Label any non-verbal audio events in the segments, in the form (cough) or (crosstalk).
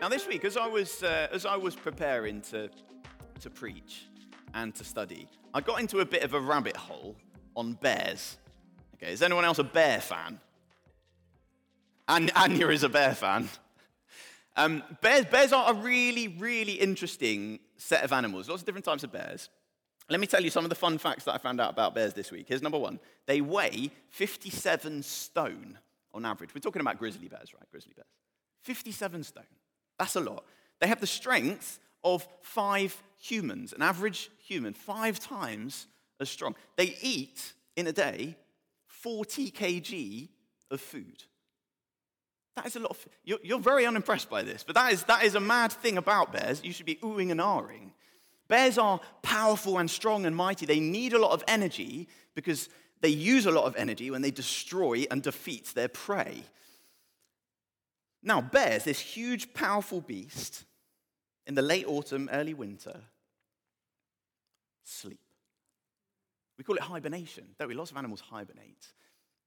Now, this week, as I was, uh, as I was preparing to, to preach and to study, I got into a bit of a rabbit hole on bears. Okay, is anyone else a bear fan? And Anya is a bear fan. Um, bears, bears are a really, really interesting set of animals. Lots of different types of bears. Let me tell you some of the fun facts that I found out about bears this week. Here's number one they weigh 57 stone on average. We're talking about grizzly bears, right? Grizzly bears. 57 stone. That's a lot. They have the strength of five humans, an average human, five times as strong. They eat in a day 40 kg of food. That is a lot of. You're, you're, very unimpressed by this, but that is, that is a mad thing about bears. You should be oohing and ahhing. Bears are powerful and strong and mighty. They need a lot of energy because they use a lot of energy when they destroy and defeat their prey. Now, bears, this huge, powerful beast, in the late autumn, early winter, sleep. We call it hibernation, don't we? Lots of animals hibernate.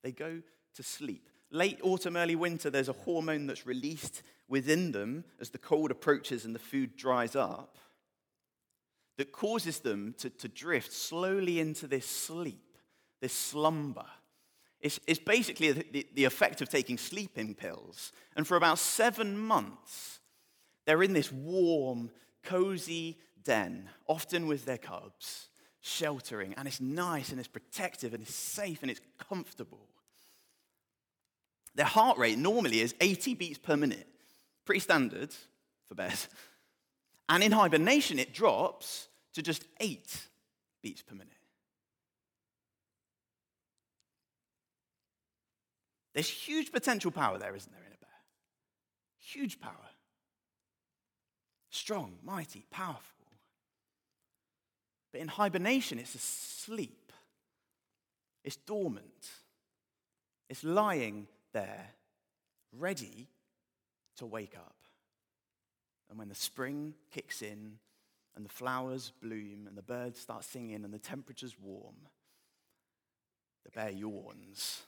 They go to sleep. Late autumn, early winter, there's a hormone that's released within them as the cold approaches and the food dries up that causes them to, to drift slowly into this sleep, this slumber. It's, it's basically the, the effect of taking sleeping pills. And for about seven months, they're in this warm, cozy den, often with their cubs, sheltering. And it's nice and it's protective and it's safe and it's comfortable. Their heart rate normally is 80 beats per minute, pretty standard for bears. And in hibernation, it drops to just eight beats per minute. There's huge potential power there, isn't there, in a bear? Huge power. Strong, mighty, powerful. But in hibernation, it's asleep, it's dormant, it's lying there, ready to wake up. And when the spring kicks in and the flowers bloom and the birds start singing and the temperature's warm, the bear yawns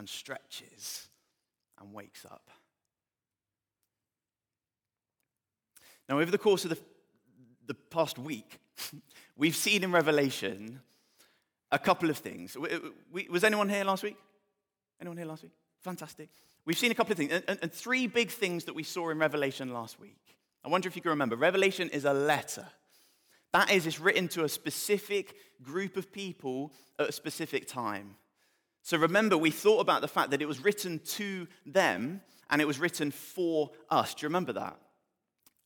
and stretches and wakes up. Now, over the course of the, the past week, (laughs) we've seen in Revelation a couple of things. Was anyone here last week? Anyone here last week? Fantastic. We've seen a couple of things, and, and, three big things that we saw in Revelation last week. I wonder if you can remember. Revelation is a letter. That is, it's written to a specific group of people at a specific time. So remember, we thought about the fact that it was written to them and it was written for us. Do you remember that?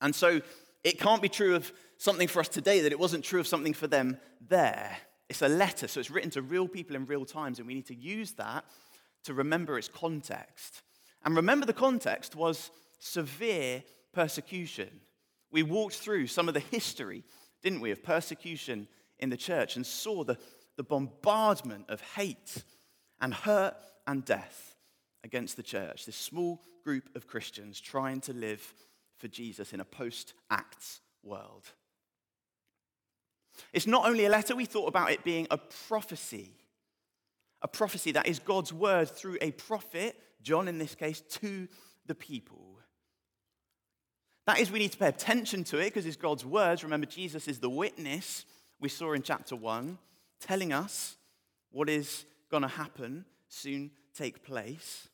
And so it can't be true of something for us today that it wasn't true of something for them there. It's a letter, so it's written to real people in real times, and we need to use that to remember its context. And remember, the context was severe persecution. We walked through some of the history, didn't we, of persecution in the church and saw the, the bombardment of hate and hurt and death against the church. This small group of Christians trying to live for Jesus in a post Acts world. It's not only a letter, we thought about it being a prophecy. A prophecy that is God's word through a prophet, John in this case, to the people. That is, we need to pay attention to it because it's God's words. Remember, Jesus is the witness we saw in chapter 1, telling us what is going to happen, soon take place.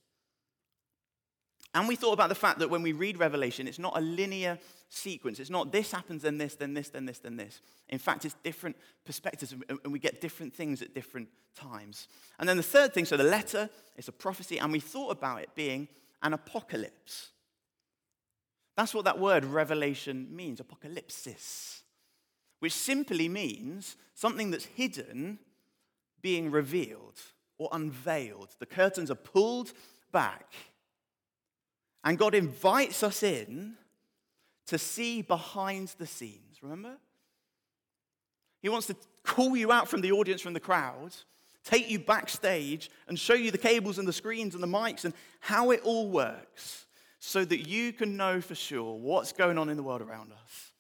And we thought about the fact that when we read Revelation, it's not a linear sequence. It's not this happens, then this, then this, then this, then this. In fact, it's different perspectives, and we get different things at different times. And then the third thing so the letter is a prophecy, and we thought about it being an apocalypse. That's what that word revelation means, apocalypsis, which simply means something that's hidden being revealed or unveiled. The curtains are pulled back, and God invites us in to see behind the scenes. Remember? He wants to call you out from the audience, from the crowd, take you backstage, and show you the cables and the screens and the mics and how it all works so that you can know for sure what's going on in the world around us.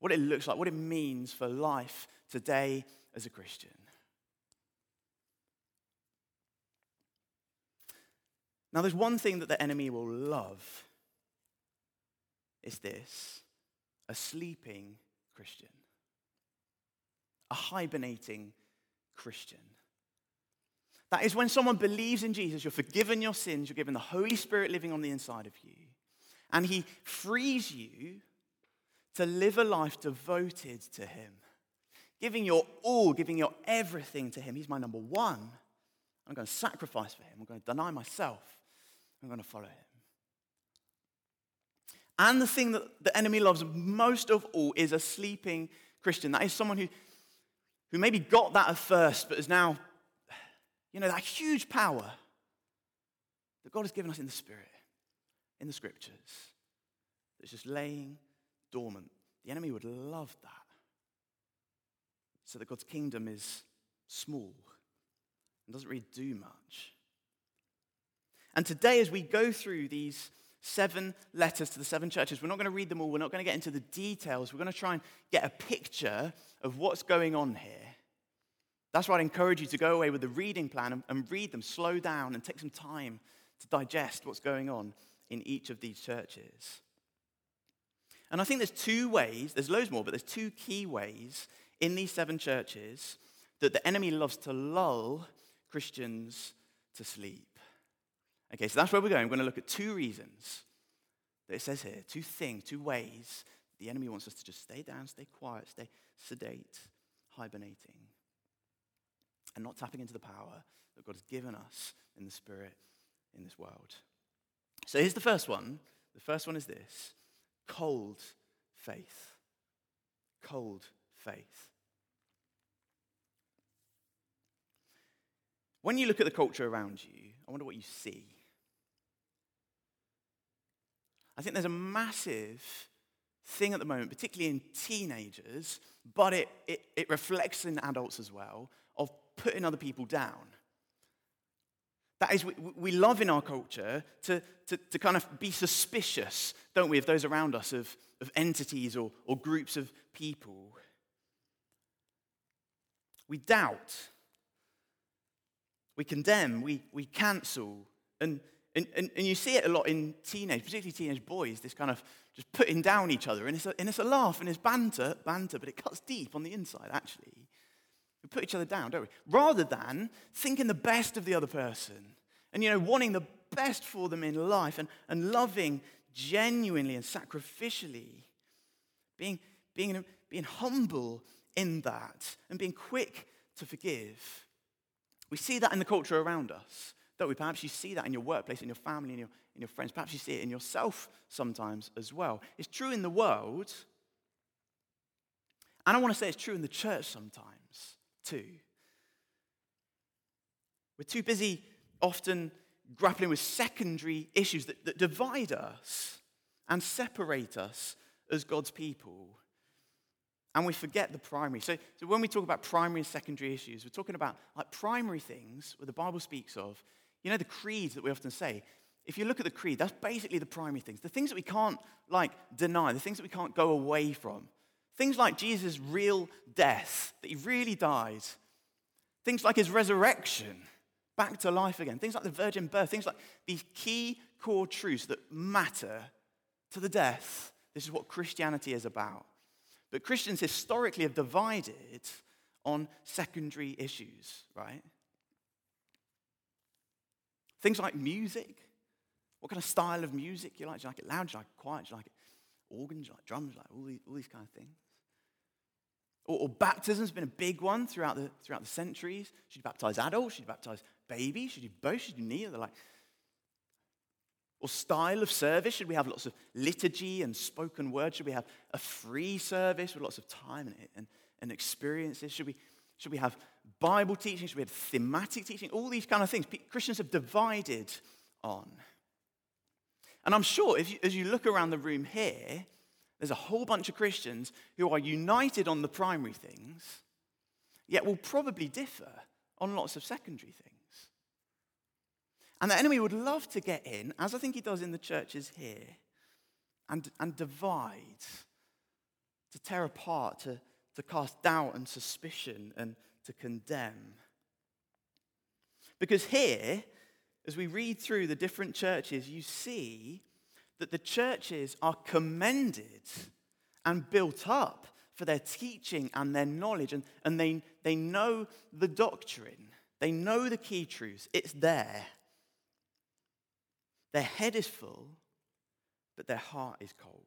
What it looks like, what it means for life today as a Christian. Now, there's one thing that the enemy will love. is this a sleeping Christian, a hibernating Christian. That is when someone believes in Jesus, you're forgiven your sins, you're given the Holy Spirit living on the inside of you, and He frees you to live a life devoted to Him, giving your all, giving your everything to Him. He's my number one. I'm going to sacrifice for Him, I'm going to deny myself, I'm going to follow Him. And the thing that the enemy loves most of all is a sleeping Christian. That is someone who, who maybe got that at first, but is now, you know, that huge power that God has given us in the Spirit, in the Scriptures, that's just laying dormant. The enemy would love that. So that God's kingdom is small and doesn't really do much. And today, as we go through these seven letters to the seven churches. We're not going to read them all, we're not going to get into the details. We're going to try and get a picture of what's going on here. That's why I'd encourage you to go away with the reading plan and, and read them, slow down, and take some time to digest what's going on in each of these churches. And I think there's two ways, there's loads more, but there's two key ways in these seven churches that the enemy loves to lull Christians to sleep. Okay, so that's where we're going. We're going to look at two reasons that it says here, two things, two ways the enemy wants us to just stay down, stay quiet, stay sedate, hibernating, and not tapping into the power that God has given us in the Spirit in this world. So here's the first one. The first one is this cold faith. Cold faith. When you look at the culture around you, I wonder what you see. I think there's a massive thing at the moment, particularly in teenagers, but it, it, it reflects in adults as well, of putting other people down. That is, we, we love in our culture to, to, to, kind of be suspicious, don't we, of those around us, of, of entities or, or groups of people. We doubt, we condemn, we, we cancel, and and, and, and you see it a lot in teenage, particularly teenage boys, this kind of just putting down each other. And it's a, and it's a laugh and it's banter, banter, but it cuts deep on the inside, actually. We put each other down, don't we? Rather than thinking the best of the other person and, you know, wanting the best for them in life and, and loving genuinely and sacrificially, being, being, being humble in that and being quick to forgive. We see that in the culture around us. Don't we? Perhaps you see that in your workplace, in your family, in your, in your friends. Perhaps you see it in yourself sometimes as well. It's true in the world. And I want to say it's true in the church sometimes too. We're too busy often grappling with secondary issues that, that divide us and separate us as God's people. And we forget the primary. So, so when we talk about primary and secondary issues, we're talking about like primary things where the Bible speaks of you know, the creeds that we often say, if you look at the creed, that's basically the primary things. The things that we can't, like, deny, the things that we can't go away from. Things like Jesus' real death, that he really died. Things like his resurrection, back to life again. Things like the virgin birth. Things like these key core truths that matter to the death. This is what Christianity is about. But Christians historically have divided on secondary issues, right? Things like music. What kind of style of music you like? Do you like it loud? Do you like it quiet? Do you like it organ? Do you like drums? Do you like all these, all these kind of things. Or, or baptism's been a big one throughout the, throughout the centuries. Should you baptize adults? Should you baptize babies? Should you both? Should you neither? Like, or style of service? Should we have lots of liturgy and spoken word? Should we have a free service with lots of time and, and, and experiences? Should we, should we have Bible teaching? Should we have thematic teaching? All these kind of things. Christians have divided on. And I'm sure if you, as you look around the room here, there's a whole bunch of Christians who are united on the primary things, yet will probably differ on lots of secondary things. And the enemy would love to get in, as I think he does in the churches here, and, and divide, to tear apart, to, to cast doubt and suspicion and to condemn. Because here, as we read through the different churches, you see that the churches are commended and built up for their teaching and their knowledge, and, and they, they know the doctrine, they know the key truths, it's there. Their head is full, but their heart is cold.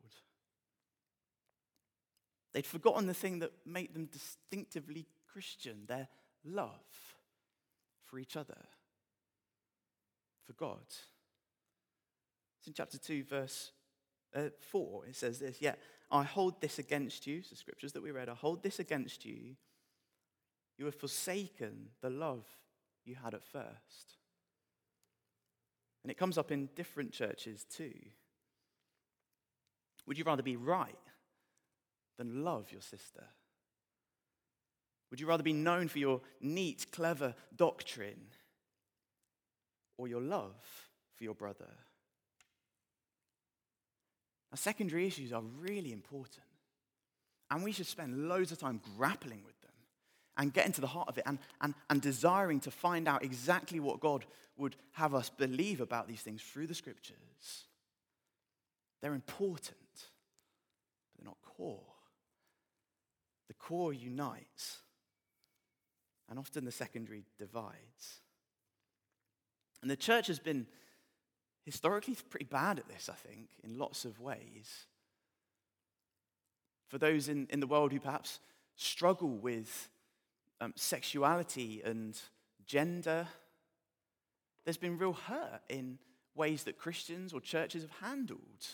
They'd forgotten the thing that made them distinctively Christian their love for each other, for God. It's in chapter 2, verse uh, 4. It says this Yet I hold this against you, the scriptures that we read, I hold this against you. You have forsaken the love you had at first. And it comes up in different churches too. Would you rather be right than love your sister? Would you rather be known for your neat, clever doctrine or your love for your brother? Now, secondary issues are really important. And we should spend loads of time grappling with and getting to the heart of it and, and, and desiring to find out exactly what God would have us believe about these things through the scriptures. They're important, but they're not core. The core unites, and often the secondary divides. And the church has been historically pretty bad at this, I think, in lots of ways. For those in, in the world who perhaps struggle with um, sexuality and gender, there's been real hurt in ways that Christians or churches have handled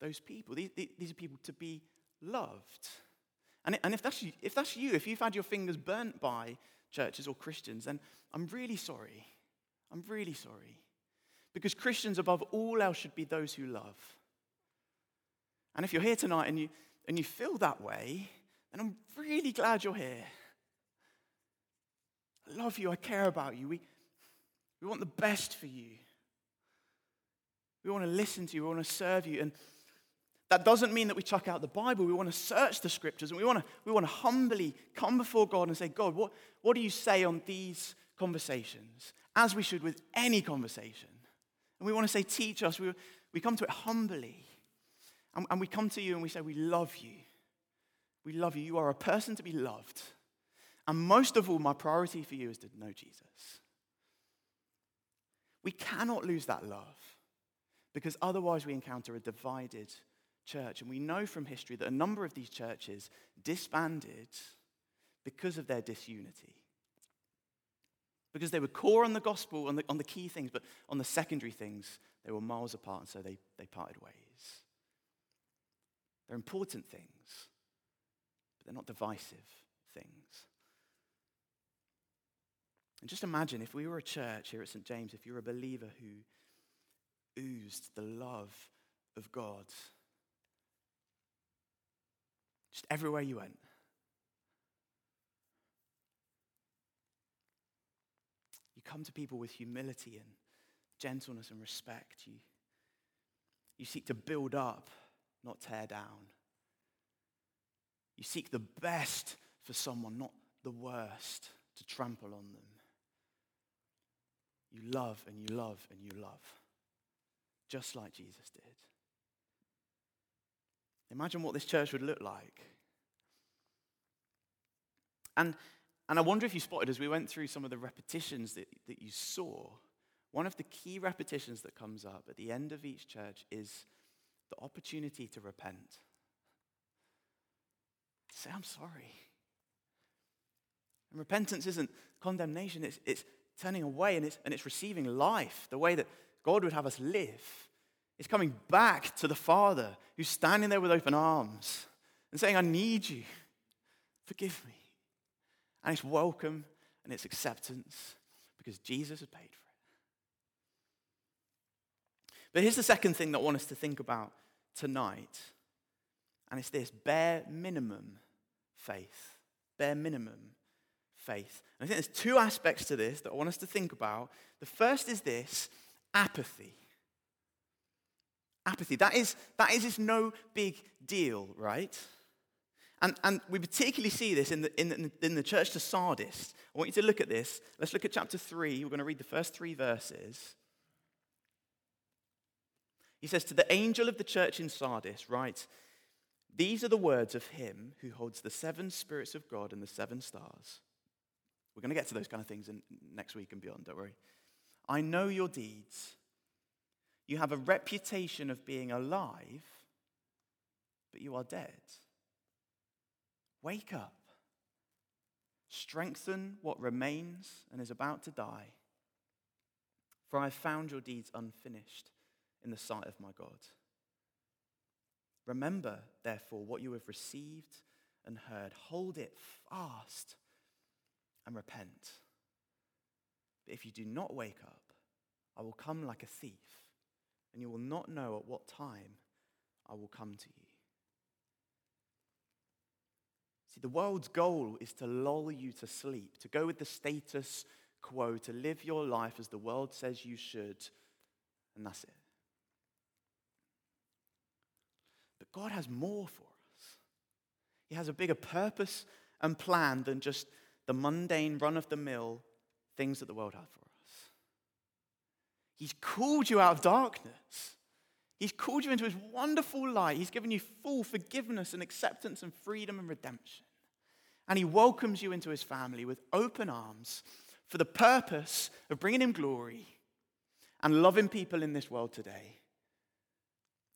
those people. These, these are people to be loved. And, and if, that's you, if that's you, if you've had your fingers burnt by churches or Christians, then I'm really sorry. I'm really sorry. Because Christians, above all else, should be those who love. And if you're here tonight and you, and you feel that way, then I'm really glad you're here. Love you. I care about you. We, we want the best for you. We want to listen to you. We want to serve you. And that doesn't mean that we chuck out the Bible. We want to search the scriptures and we want to, we want to humbly come before God and say, God, what, what do you say on these conversations? As we should with any conversation. And we want to say, teach us. We, we come to it humbly. And, and we come to you and we say, we love you. We love you. You are a person to be loved. And most of all, my priority for you is to know Jesus. We cannot lose that love because otherwise we encounter a divided church. And we know from history that a number of these churches disbanded because of their disunity. Because they were core on the gospel, on the, on the key things, but on the secondary things, they were miles apart, and so they, they parted ways. They're important things, but they're not divisive things. And just imagine if we were a church here at St. James, if you're a believer who oozed the love of God just everywhere you went. You come to people with humility and gentleness and respect. You, you seek to build up, not tear down. You seek the best for someone, not the worst to trample on them. You love and you love and you love, just like Jesus did. Imagine what this church would look like. And, and I wonder if you spotted as we went through some of the repetitions that, that you saw, one of the key repetitions that comes up at the end of each church is the opportunity to repent. Say, I'm sorry. And repentance isn't condemnation, it's, it's turning away and it's, and it's receiving life the way that God would have us live. It's coming back to the Father who's standing there with open arms and saying, I need you. Forgive me. And it's welcome and it's acceptance because Jesus has paid for it. But here's the second thing that I want us to think about tonight, and it's this bare minimum faith. Bare minimum faith. And I think there's two aspects to this that I want us to think about. The first is this apathy. Apathy. That is, that is just no big deal, right? And, and we particularly see this in the, in, the, in the church to Sardis. I want you to look at this. Let's look at chapter 3. We're going to read the first three verses. He says, To the angel of the church in Sardis, write, These are the words of him who holds the seven spirits of God and the seven stars. We're going to get to those kind of things in, next week and beyond, don't worry. I know your deeds. You have a reputation of being alive, but you are dead. Wake up. Strengthen what remains and is about to die. For I have found your deeds unfinished in the sight of my God. Remember, therefore, what you have received and heard. Hold it fast and repent. But if you do not wake up, I will come like a thief, and you will not know at what time I will come to you. See, the world's goal is to lull you to sleep, to go with the status quo, to live your life as the world says you should, and that's it. But God has more for us. He has a bigger purpose and plan than just the mundane, run of the mill things that the world has for us. He's called you out of darkness. He's called you into his wonderful light. He's given you full forgiveness and acceptance and freedom and redemption. And he welcomes you into his family with open arms for the purpose of bringing him glory and loving people in this world today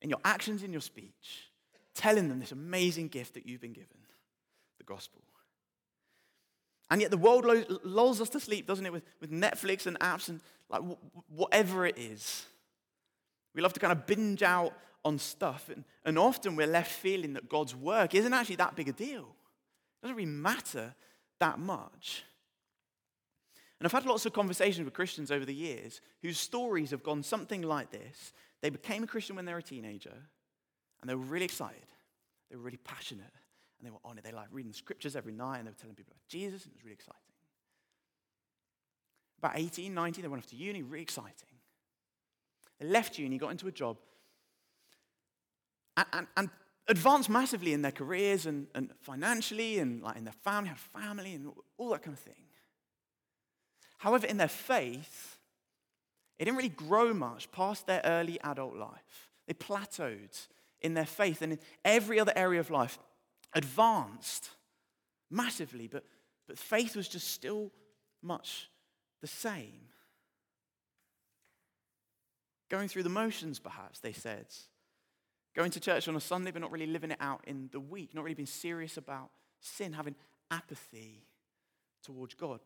in your actions, in your speech, telling them this amazing gift that you've been given the gospel. And yet the world lulls us to sleep, doesn't it, with, with Netflix and apps and like whatever it is. We love to kind of binge out on stuff. And, and often we're left feeling that God's work isn't actually that big a deal. It doesn't really matter that much. And I've had lots of conversations with Christians over the years whose stories have gone something like this they became a Christian when they were a teenager, and they were really excited. They were really passionate, and they were on it. They like reading the scriptures every night, and they were telling people about Jesus, and it was really exciting. About 18, 19, they went off to uni, really exciting. They left uni, got into a job, and, and, and advanced massively in their careers and, and financially, and like in their family, had family, and all that kind of thing. However, in their faith, it didn't really grow much past their early adult life. They plateaued in their faith and in every other area of life, advanced massively, but, but faith was just still much the same. Going through the motions, perhaps, they said. Going to church on a Sunday, but not really living it out in the week, not really being serious about sin, having apathy towards God.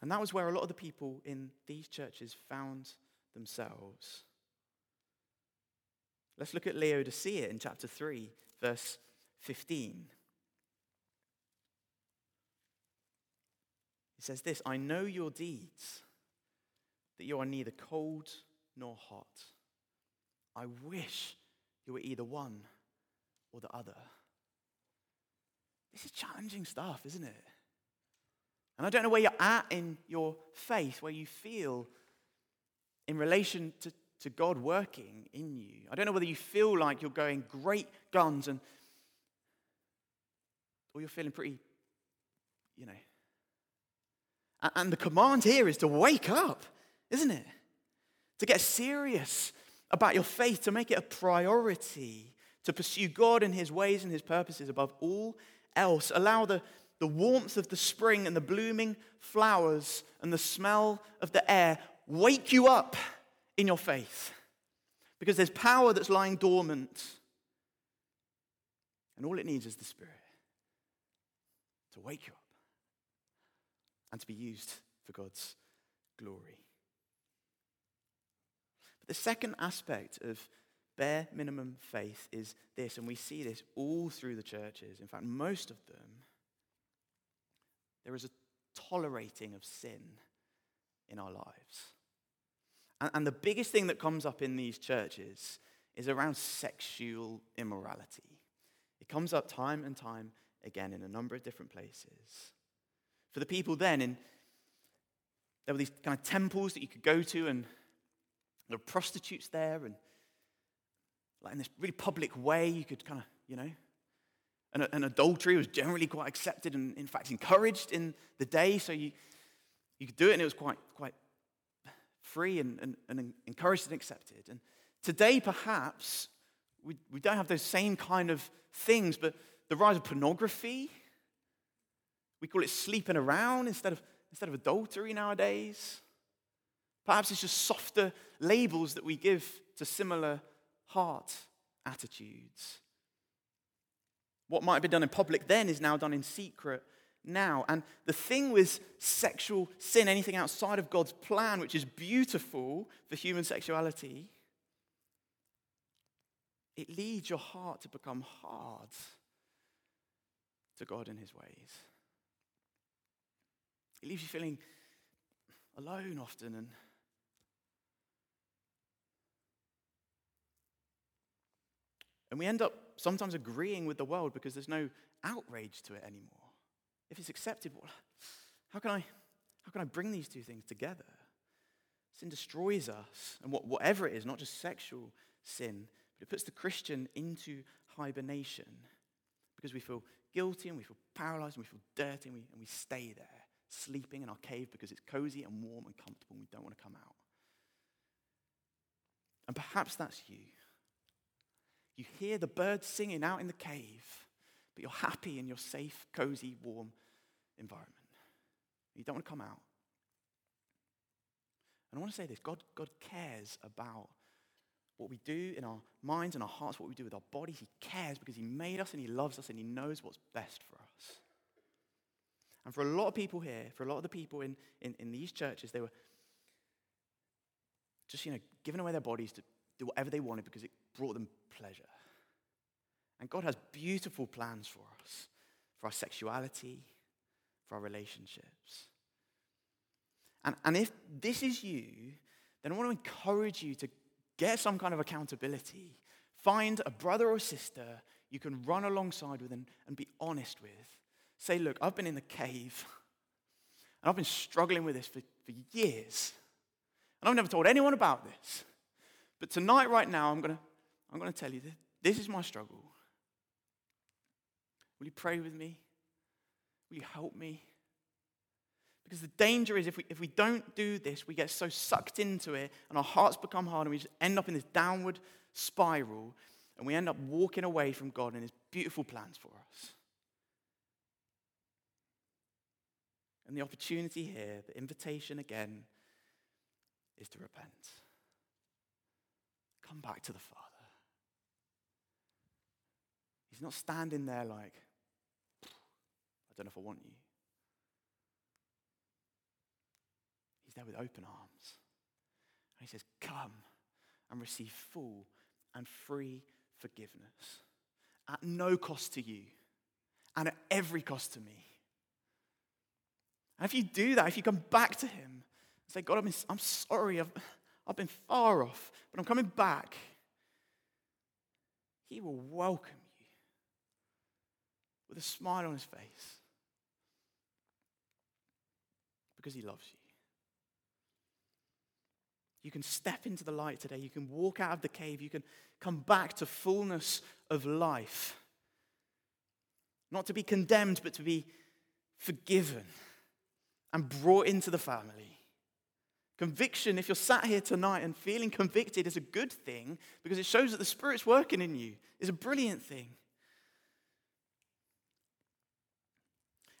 And that was where a lot of the people in these churches found themselves. Let's look at Laodicea in chapter 3, verse 15. He says this I know your deeds, that you are neither cold nor hot. I wish you were either one or the other. This is challenging stuff, isn't it? And I don't know where you're at in your faith, where you feel in relation to, to God working in you. I don't know whether you feel like you're going great guns and or you're feeling pretty, you know. And, the command here is to wake up, isn't it? To get serious about your faith, to make it a priority, to pursue God and His ways and His purposes above all else. Allow the the warmth of the spring and the blooming flowers and the smell of the air wake you up in your faith because there's power that's lying dormant. And all it needs is the Spirit to wake you up and to be used for God's glory. But the second aspect of bare minimum faith is this, and we see this all through the churches. In fact, most of them there is a tolerating of sin in our lives. And, and the biggest thing that comes up in these churches is around sexual immorality. It comes up time and time again in a number of different places. For the people then, in, there were these kind of temples that you could go to, and there were prostitutes there, and like in this really public way, you could kind of, you know, and, and adultery was generally quite accepted and, in fact, encouraged in the day. So you, you could do it, and it was quite, quite free and, and, and encouraged and accepted. And today, perhaps, we, we don't have those same kind of things, but the rise of pornography, we call it sleeping around instead of, instead of adultery nowadays. Perhaps it's just softer labels that we give to similar heart attitudes. What might have been done in public then is now done in secret now. And the thing with sexual sin, anything outside of God's plan, which is beautiful for human sexuality, it leads your heart to become hard to God and His ways. It leaves you feeling alone often and and we end up sometimes agreeing with the world because there's no outrage to it anymore. If it's accepted, how can I, how can I bring these two things together? Sin destroys us, and whatever it is, not just sexual sin, but it puts the Christian into hibernation because we feel guilty and we feel paralyzed and we feel dirty and we, and we stay there, sleeping in our cave because it's cozy and warm and comfortable and we don't want to come out. And perhaps that's you. You hear the birds singing out in the cave but you're happy in your safe, cozy, warm environment. You don't want to come out. And I want to say this God, God cares about what we do in our minds and our hearts, what we do with our bodies. He cares because He made us and He loves us and He knows what's best for us. And for a lot of people here, for a lot of the people in, in, in these churches, they were just, you know, giving away their bodies to do whatever they wanted because it brought them pleasure. And God has beautiful plans for us, for our sexuality, for our relationships. And, and if this is you, then I want to encourage you to get some kind of accountability. Find a brother or sister you can run alongside with and, and be honest with. Say, look, I've been in the cave and I've been struggling with this for, for years. And I've never told anyone about this. But tonight, right now, I'm going to I'm going to tell you that this is my struggle. Will you pray with me? Will you help me? Because the danger is if we, if we don't do this, we get so sucked into it and our hearts become hard and we just end up in this downward spiral and we end up walking away from God and His beautiful plans for us. And the opportunity here, the invitation again, is to repent. Come back to the Father. He's not standing there like, know if I want you. He's there with open arms. And he says, Come and receive full and free forgiveness at no cost to you and at every cost to me. And if you do that, if you come back to him and say, God, I'm, I'm sorry, I've, I've been far off, but I'm coming back, he will welcome you with a smile on his face because he loves you. You can step into the light today. You can walk out of the cave. You can come back to fullness of life. Not to be condemned, but to be forgiven and brought into the family. Conviction, if you're sat here tonight and feeling convicted, is a good thing because it shows that the Spirit's working in you, is a brilliant thing.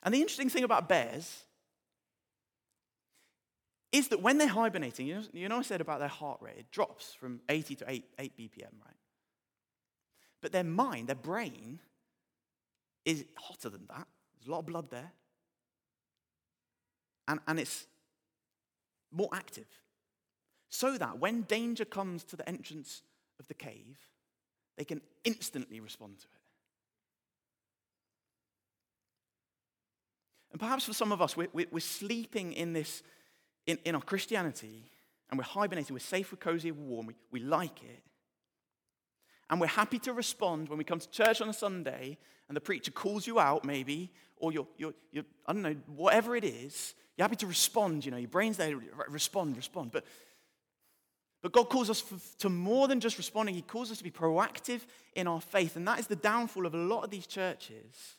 And the interesting thing about bears is that when they're hibernating, you know, I said about their heart rate, it drops from 80 to 8, 8 BPM, right? But their mind, their brain, is hotter than that. There's a lot of blood there. And, and it's more active. So that when danger comes to the entrance of the cave, they can instantly respond to it. And perhaps for some of us, we're, we're sleeping in this in, in our Christianity and we're hibernating, we're safe, we're cozy, we're warm, we, we like it. And we're happy to respond when we come to church on a Sunday and the preacher calls you out, maybe, or you're, you're, you're I don't know, whatever it is, you're happy to respond, you know, your brain's there, respond, respond. But, but God calls us to more than just responding, He calls us to be proactive in our faith. And that is the downfall of a lot of these churches.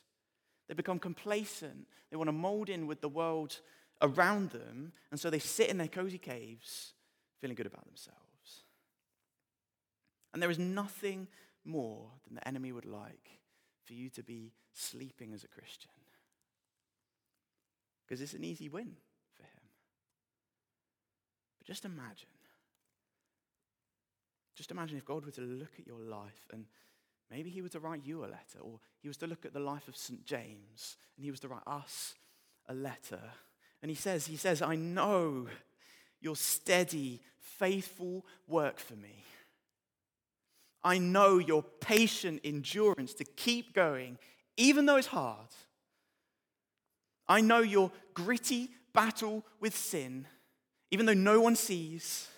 They become complacent, they want to mold in with the world around them. And so they sit in their cozy caves feeling good about themselves. And there is nothing more than the enemy would like for you to be sleeping as a Christian. Because it's an easy win for him. But just imagine. Just imagine if God were to look at your life and maybe he were to write you a letter, or he was to look at the life of St. James and he was to write us a letter. And he says, he says, I know your steady, faithful work for me. I know your patient endurance to keep going, even though it's hard. I know your gritty battle with sin, even though no one sees.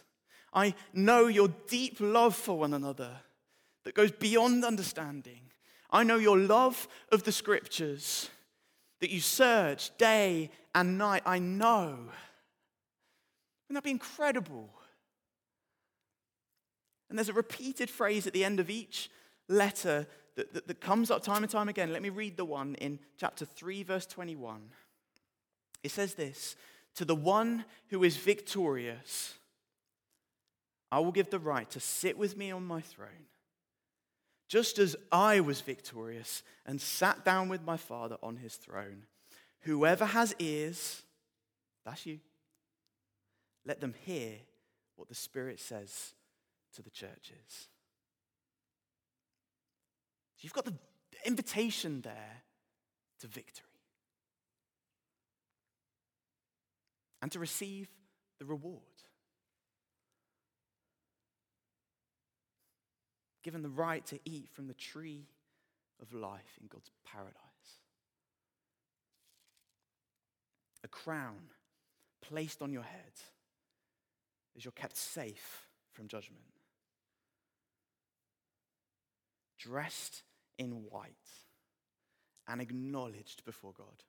I know your deep love for one another that goes beyond understanding. I know your love of the scriptures, that you search day and night. I know. Wouldn't that be incredible? And there's a repeated phrase at the end of each letter that, that, that, comes up time and time again. Let me read the one in chapter 3, verse 21. It says this To the one who is victorious, I will give the right to sit with me on my throne, just as I was victorious and sat down with my Father on his throne. Whoever has ears, that's you, let them hear what the Spirit says to the churches. So you've got the invitation there to victory and to receive the reward. Given the right to eat from the tree of life in God's paradise. A crown placed on your head as you're kept safe from judgment. dressed in white and acknowledged before God,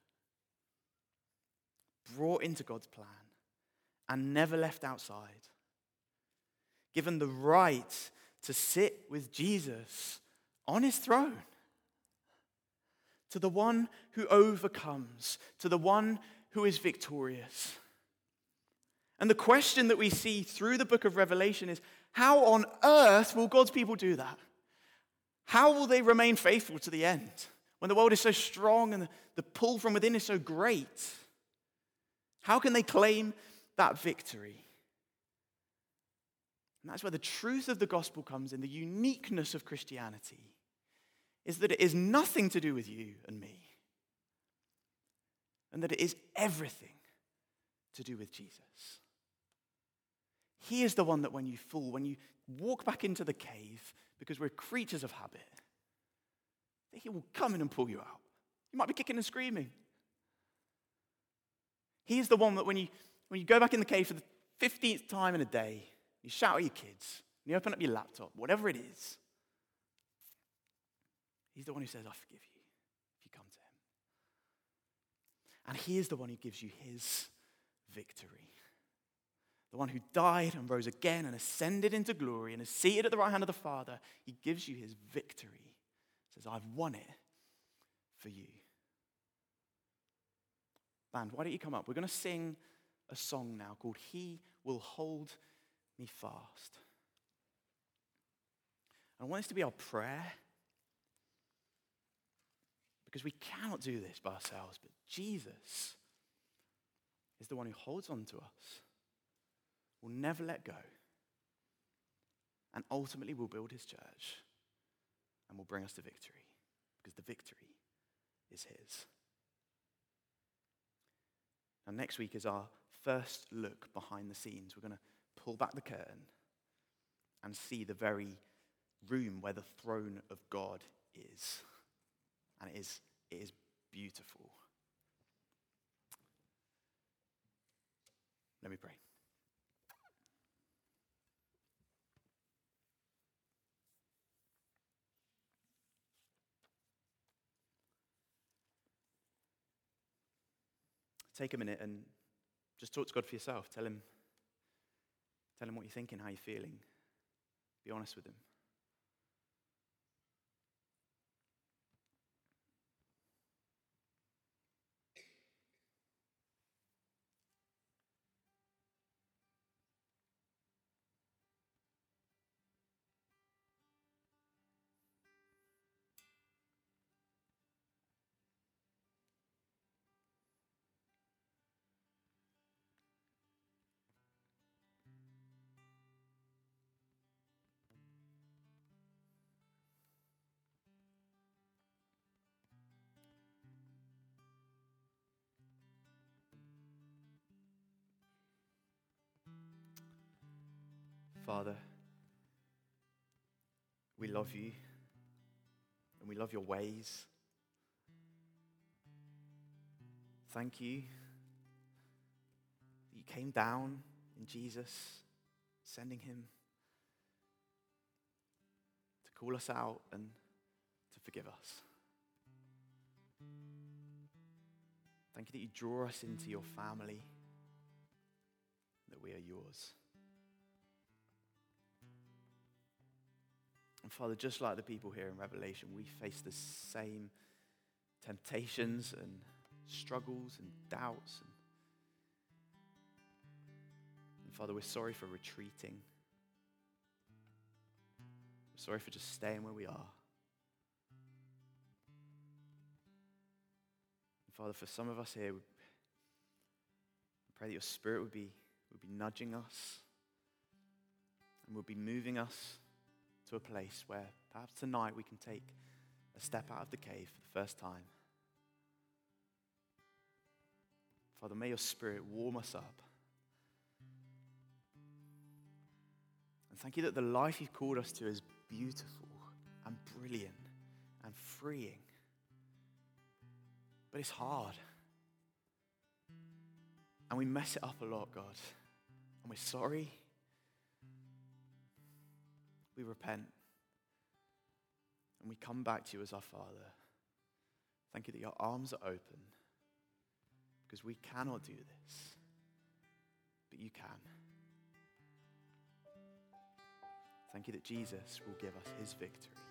brought into God's plan and never left outside, given the right to sit with Jesus on his throne. To the one who overcomes, to the one who is victorious. And the question that we see through the book of Revelation is how on earth will God's people do that? How will they remain faithful to the end when the world is so strong and the pull from within is so great? How can they claim that victory? And that's where the truth of the gospel comes in, the uniqueness of Christianity is that it is nothing to do with you and me, and that it is everything to do with Jesus. He is the one that when you fall, when you walk back into the cave, because we're creatures of habit, that He will come in and pull you out. You might be kicking and screaming. He is the one that when you, when you go back in the cave for the 15th time in a day, you shout at your kids, you open up your laptop, whatever it is, He's the one who says, I forgive you if you come to Him. And He is the one who gives you His victory the one who died and rose again and ascended into glory and is seated at the right hand of the Father, he gives you his victory. He says, I've won it for you. Band, why don't you come up? We're going to sing a song now called He Will Hold Me Fast. I want this to be our prayer because we cannot do this by ourselves, but Jesus is the one who holds on to us will never let go, and ultimately will build his church and will bring us to victory because the victory is his. Now, next week is our first look behind the scenes. We're going to pull back the curtain and see the very room where the throne of God is. And it is, it is beautiful. Let me pray. take a minute and just talk to God for yourself. Tell him, tell him what you're thinking, how you're feeling. Be honest with him. Father, we love you and we love your ways. Thank you that you came down in Jesus, sending him to call us out and to forgive us. Thank you that you draw us into your family, that we are yours. And Father, just like the people here in Revelation, we face the same temptations and struggles and doubts. And, and Father, we're sorry for retreating. We're sorry for just staying where we are. And Father, for some of us here, we pray that your Spirit would be, would be nudging us and would be moving us to a place where perhaps tonight we can take a step out of the cave for the first time. Father, may your Spirit warm us up. And thank you that the life you've called us to is beautiful and brilliant and freeing. But it's hard. And we mess it up a lot, God. And we're sorry. We repent. And we come back to you as our Father. Thank you that your arms are open because we cannot do this, but you can. Thank you that Jesus will give us his victory.